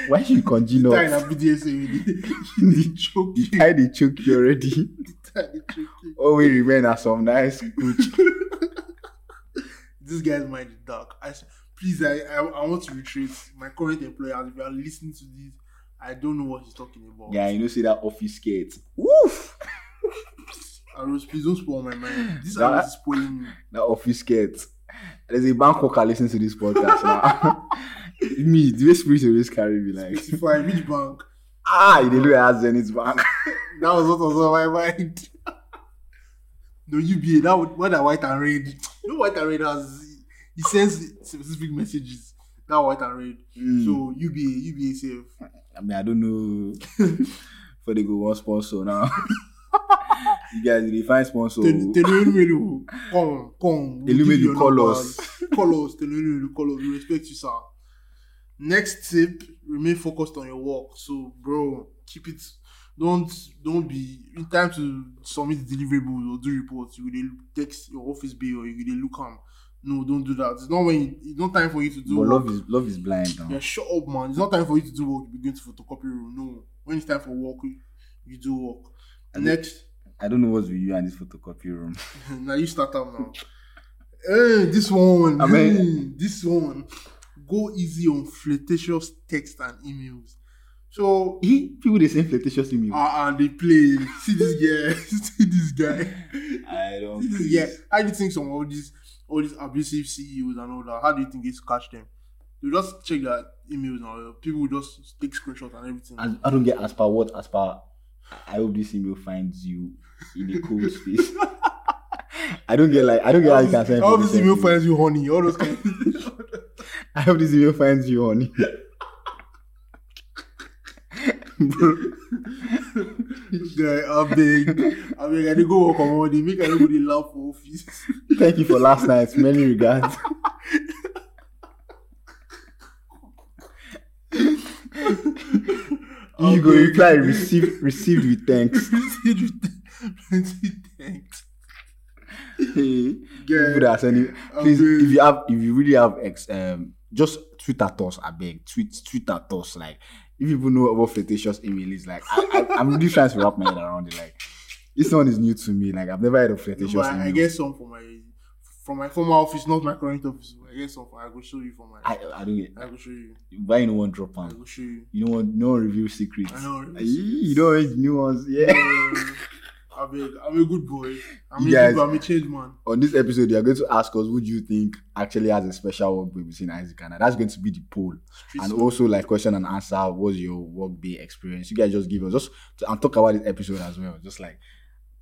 Why you continue? Tie na BDSA with the choke. The tie dey choke you already. Tie the choke. Always remain as some nice gooch. This guy's mind is dark. I please, I, I I want to retreat. my current employer. If you are listening to this, I don't know what he's talking about. Yeah, you know see that office skirt. Woof! Aros, please don't spoil my mind. This That- is spoiling me. that office skirt. There's a bank worker listening to this podcast now. me, the way spirit always carry me like, Specify which bank. ah, you didn't have Zenith Bank. That was what was on my mind. No, UBA. That what that white and red. You know, white and red has he sends specific messages. That white and red. Mm. So UBA, UBA safe. I mean, I don't know. For the go one sponsor now. you guys, they find sponsor. Tell you come, come. we'll give Elumelu, you call us. Call us. Tell you call us. We respect you, sir. Next tip: remain focused on your work. So, bro, keep it. Don't don't be in time to submit deliverables or do reports. You will text your office bill or you will look am. No, don't do that. It's not when you, it's not time for you to do But work. love is love is blind now. Yeah, shut up, man. It's not time for you to do work. You begin to photocopy room. No, When it's time for work, you, do work. Next, I don't know what's with you and this photocopy room. now you start up now. Hey, this one, I mean- hey, this one, go easy on flirtatious text and emails. So, He people they send flirtatious email. uh, uh, they play. See this guy. See this guy. I don't. See this guy. How do you think some of these all these abusive CEOs and all that? How do you think they catch them? You just check their emails now. People just take screenshots and everything. As, I don't get as per what as per. I hope this email finds you in a cool space. I don't get like I don't get how you can send. How this flirtatious email email. finds you honey? All those kind. I hope this email finds you honey. Guy, I beg, I beg, I dey go work on Monday. Make everybody laugh for office. thank you for last night. Many regards. you go reply received received with thanks. Plenty thanks. Hey, Yeah. that are please, beg. if you have, if you really have, ex, um, just tweet at us. I beg, tweet, tweet at us. Like, if people know about flirtatious email, is like, I, I, I'm really trying to wrap my head around it. Like, this one is new to me. Like, I've never heard of flirtatious email. I get some from my from my former office, not my current office. I get some. I go show you from my. I, I don't get. I go show you. Why you no one drop I on? go show you. You don't want No review secrets. I know. Aye, You don't read new ones. Yeah. Uh, I beg, I'm a good boy. I'm You a guys- good boy. I'm a changed man. On this episode, you are going to ask us who do you think actually has a special work day between Isaac and I. That's going to be the poll. Street and also like question and answer what's your work day experience you guys just give us just to, and talk about this episode as well just like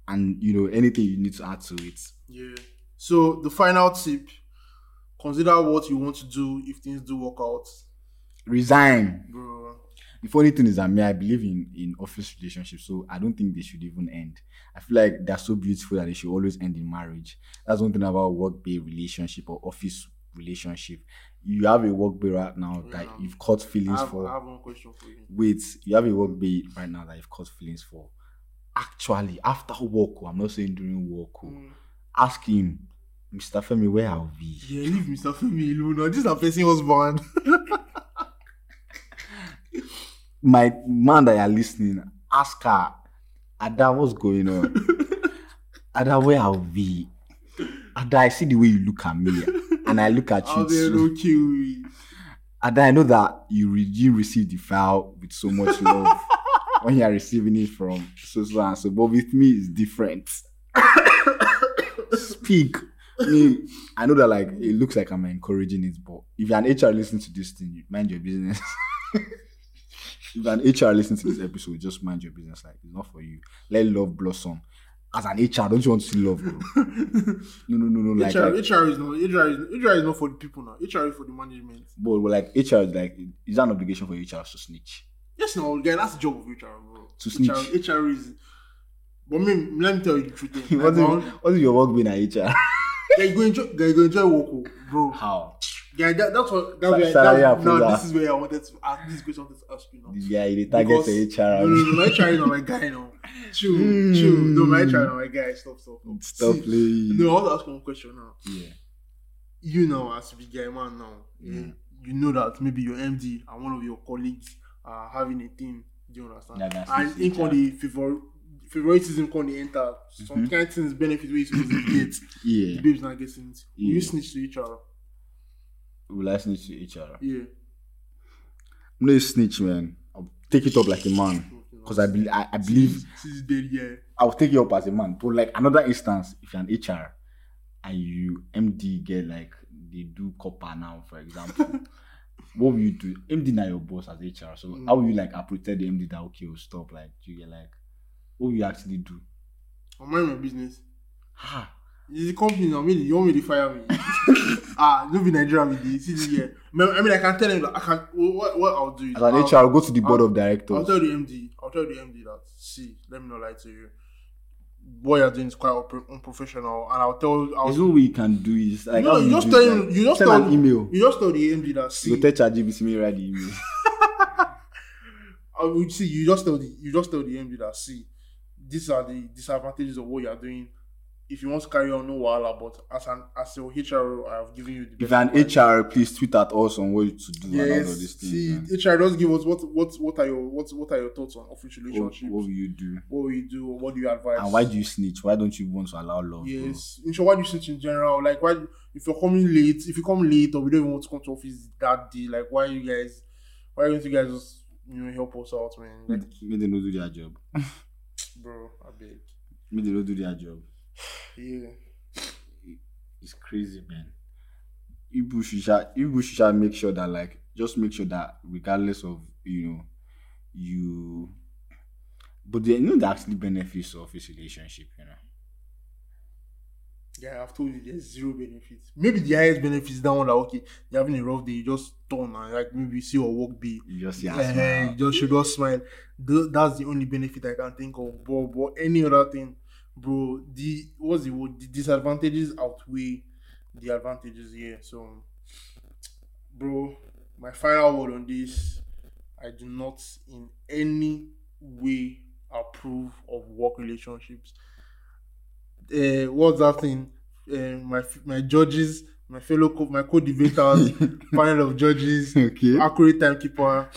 and you know anything you need to add to it Yeah. So the final tip: consider what you want to do if things do work out, resign bro. The funny thing is that me i believe in in office relationships so i don't think they should even end i feel like they're so beautiful that they should always end in marriage that's one thing about work day relationship or office relationship you have a work day right now that you've caught I feelings have, for I have one question for you. wait, you have a work right now that you've caught feelings for. Actually, after work, oh, I'm not saying during work, oh, Mm. ask him, Mr. Femi, where are we? Yeah, leave Mr. Femi alone. This is a person husband. My man that you're listening, ask her, Ada, what's going on? Ada, where are we? Ada, I see the way you look at me, and I look at you too. kill. Ada, I know that you, re- you received the file with so much love when you are receiving it from so so and so, but with me, it's different. Speak. Me, I know that like it looks like I'm encouraging it, but if you're an HR listening to this thing, you mind your business. if an HR listening to this episode, just mind your business. Like it's not for you. Let love blossom. As an HR, don't you want to see love, bro? No, no, no, no. Like, HR, like HR is not HR is HR is not for the people now. HR is for the management. but but, like HR is like is an obligation for HR to snitch? Yes, no, guy, that's the job of HR, bro. To HR, HR is. But me, let me tell you the truth. what's, Like, your work being at HR? guy, you go enjoy, guy, you go enjoy work, oh, bro. How? Guy, that, that's what. That's Sa- where, now, approval. this is where I wanted to ask. This question I wanted to ask you now. This guy, they target Because- HR. No, no, no, my HR is not my guy now. Chill, chill. No, my HR is not my guy. Stop, stop. stop. Stop See, playing. No, I want to ask one question now. Yeah. you know, as a big guy man now, Yeah. you, you know that maybe your MD and one of your colleagues are having a team. Do you understand? Yeah, and in yeah. con the favor favoritism the enter. Some Mhm. kind of things benefit where you supposed to get. The babes not getting it. Yeah. You snitch to each other. Will I snitch to HR? Yeah. I'm not a snitch, man. I'll take it up like a man. Because I, be- I, I believe She's dead, yeah. I'll take it up as a man. But like another instance, if you're an HR and you MD get like they do copper now, for example, what will you do? MD now your boss as HR. So Mm. how will you like approve the MD that okay, will stop? Like do you get like what will you actually do? I'm mind my business. Ha! It's the company now. Really, you want me to fire me? ah, don't be Nigerian with this. See this year. I mean, I can tell him that I can. What, what I'll do is As an I'll- HR, I'll go to the board I'll- of directors. I'll tell the MD. I'll tell the MD that. See, let me not lie to you. What you're doing is quite unpro- unprofessional, and I'll tell. I'll, There's no way you can do it. Like, No, you will just tell him- Like, you just send tell- an email. you just tell the MD that. See, You go tell ChatGPT me write the email. I would see. You just tell the. You just tell the MD that. See, these are the disadvantages of what you're doing. If you want to carry on, no wahala. But as an as your HR, I have given you the If an advice. HR, please tweet at us on what to do and all these Yes. things. See, man. HR does give us what what what are your what what are your thoughts on office What, relationships? what will you do? What will you do? What do you advise? And why do you snitch? Why don't you want to allow love? bro? Yes. In short, why do you switch in general? Like, why if you're coming late, if you come late or we don't even want to come to office that day, like, why you guys, why don't you guys just you know help us out, man? Like, Make them do their job. bro, I beg. Make them do their job. Yeah. It's crazy, man. People should, people should make sure that, like, just make sure that regardless of, you know, you. But they you know the actually benefits of this relationship, you know. Yeah, I've told you there's zero benefits. Maybe the highest benefit is that one that okay, you're having a rough day, you just turn and like maybe see your work bae You just yeah, her uh-huh, smile. you just should just smile. Th- That's the only benefit I can think of. But but any other thing, bro, the what's the word? The disadvantages outweigh the advantages here. So, bro, my final word on this: I do not in any way approve of work relationships. Uh, what's that thing? Uh, my my judges, my fellow co- my co-debaters, panel of judges okay. accurate timekeeper.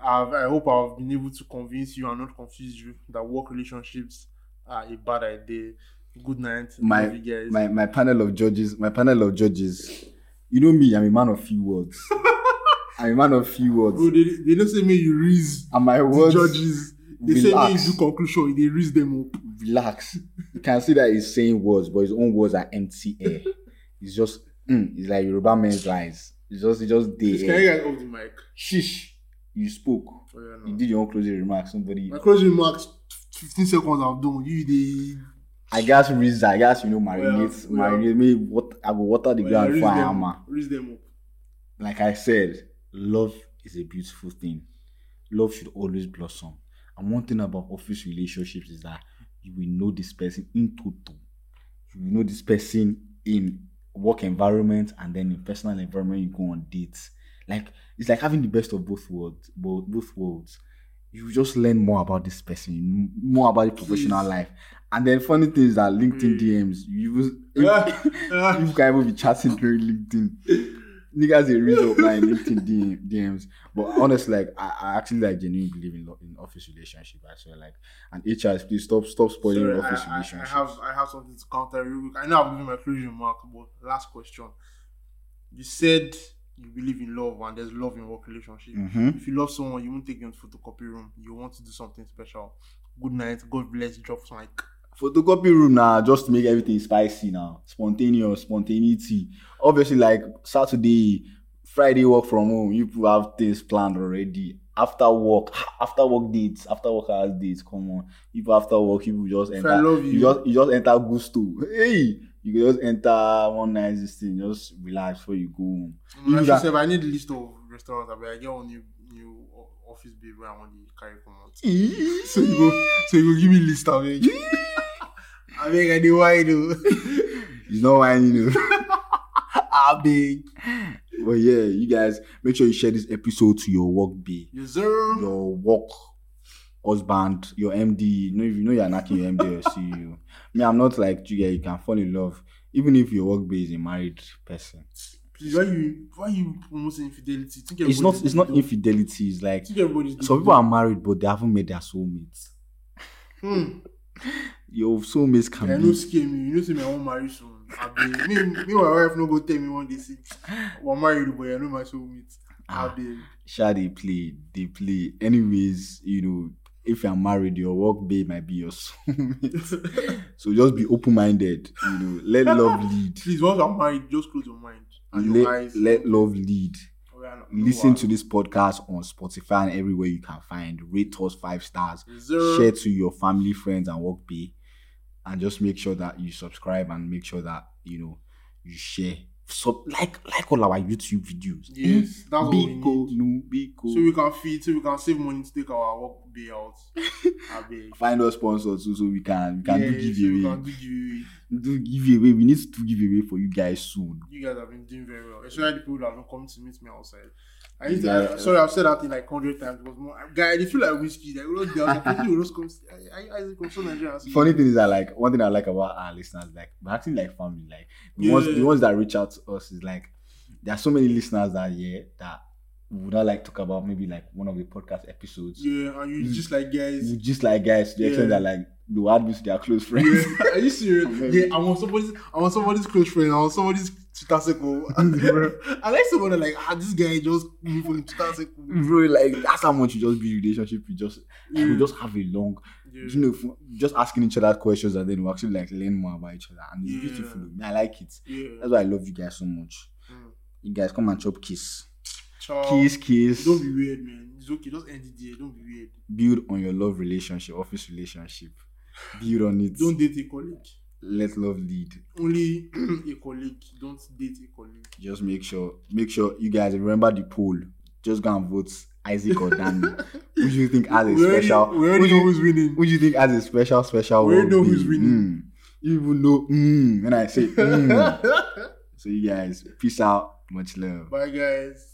I've, I hope I've been able to convince you and not confuse you that work relationships are a bad idea. Good night. My- guys. my my panel of judges, my panel of judges. You know me, I'm a man of few words. I'm a man of few words. Bro, they, they don't say me you raise And my the words judges. They say me you do conclusion. They raise them up. relax. You can see that he's saying words, but his own words are empty air. It's just mm, it's like Yoruba men's lies. It's just it's just the can you guys off the mic? Shish. You spoke. Oh, yeah, You did your own closing remarks. Somebody My closing remarks, 15 seconds I've done. You the I guess reason I guess you know marinate Well, marinate me what I will water the well, ground for hammer. raise them up. like I said, love is a beautiful thing. Love should always blossom. And one thing about office relationships is that you will know this person in total. You will know this person in work environment and then in personal environment you go on dates. Like it's like having the best of both worlds, both both worlds. You just learn more about this person, more about the professional Please. life. And then funny thing is that LinkedIn Mm. DMs, you you can even be chatting during LinkedIn. Niggas they read up my LinkedIn DM, DMs. But honestly, like I, I actually like genuinely believe in, in office relationship. I swear, like and HRs, please stop stop spoiling Sorry, office I, I, I have I have something to counter quick. I know I've given my closing remark, but last question. You said you believe in love and there's love in work relationship. Mhm. If you love someone, you won't take them to photocopy room. You want to do something special. Good night. God bless. Drop mic. Photocopy room now, just to make everything spicy now. Spontaneous, spontaneity. Obviously, like Saturday, Friday work from home, you have things planned already. After work, after work dates, after work hours dates, come on. People after work, you just enter. I love you, you just you just enter gusto. Hey, you can just enter one nice thing, just relax before you go home. Mm, like you said, I need a list of restaurants. I, I get one new new office babe where I want to carry come out. So you go, so you go give me list of it. I beg, I do why do. It's not whining you. know. I beg. But yeah, you guys make sure you share this episode to your work bae, Yes, sir. your work husband, your MD. You know, if you know you're knocking your MD or CEO. Me, I'm not like you. guys, You can fall in love, even if your work bae is a married person. Please, why you why you promoting infidelity? Think It's not. It's not infidelity. It's like some people are married, but they haven't met their soulmates. Hmm. Your soulmates can I be know scare me. You know, say me I won't marry soon. I. Me, me, my wife no go tell me one day say, "We're married, but I know my soulmate." I Ah. beg. Sha they play, they play. Anyways, you know, if you're married, your work babe might be your soulmate. so just be open minded. You know, let love lead. Please, once I'm married, just close your mind and your Let, eyes. let love lead. Oh, no- Listen to this podcast on Spotify and everywhere you can find. Rate us five stars. Sir. Share to your family, friends, and work bae. And just make sure that you subscribe and make sure that you know you share. So like like all our YouTube videos. Yes, that's what we need. no. So we can feed, so we can save money to take our work day out. Find us sponsors too, so we can we can Yeah, do so we giveaway. can do giveaway. do giveaway. We need to do giveaway for you guys soon. You guys have been doing very well, especially the people that have been coming to meet me outside. I used to, Yeah. I, sorry, I've said that thing like hundred times because more guy, I dey feel like whiskey. Like, you know, the person will just come. say, I, I, I come so Nigerian. see. Funny thing is that like one thing I like about our listeners, like we're acting like family. Like the ones the ones that reach out to us is like there are so many listeners that yeah that would not like talk about maybe like one of the podcast episodes. Yeah, and you just like guys. We just like guys to the extent Yeah. that like they will add me to their close friends. Yeah, are you serious? Yeah, I want somebody's, I want somebody's close friend. I want somebody's Twitter circle. I like someone like, ah, this guy just me for him Twitter circle. Bro, like that's how much you just be relationship. You just Yeah. we just have a long, Yeah. you know, just asking each other questions and then we actually like learn more about each other, and it's Yeah. beautiful. I like it. That's why I love you guys so much. Mm. You guys come and chop kiss, Ciao. kiss, kiss. Don't be weird, man. It's okay. Just end it there. Don't be weird. Build on your love relationship, office relationship. Build on it. Don't date a colleague. let love lead. Only a colleague. Don't date a colleague. Just make sure, make sure you guys remember the poll. Just go and vote Isaac or Danny. who do you think has a already, special? we who, already do know you, who's winning. who do you think has a special, special? We already know who's winning. Mm. You even know mm, when I say mm. so you guys, peace out, much love. Bye, guys.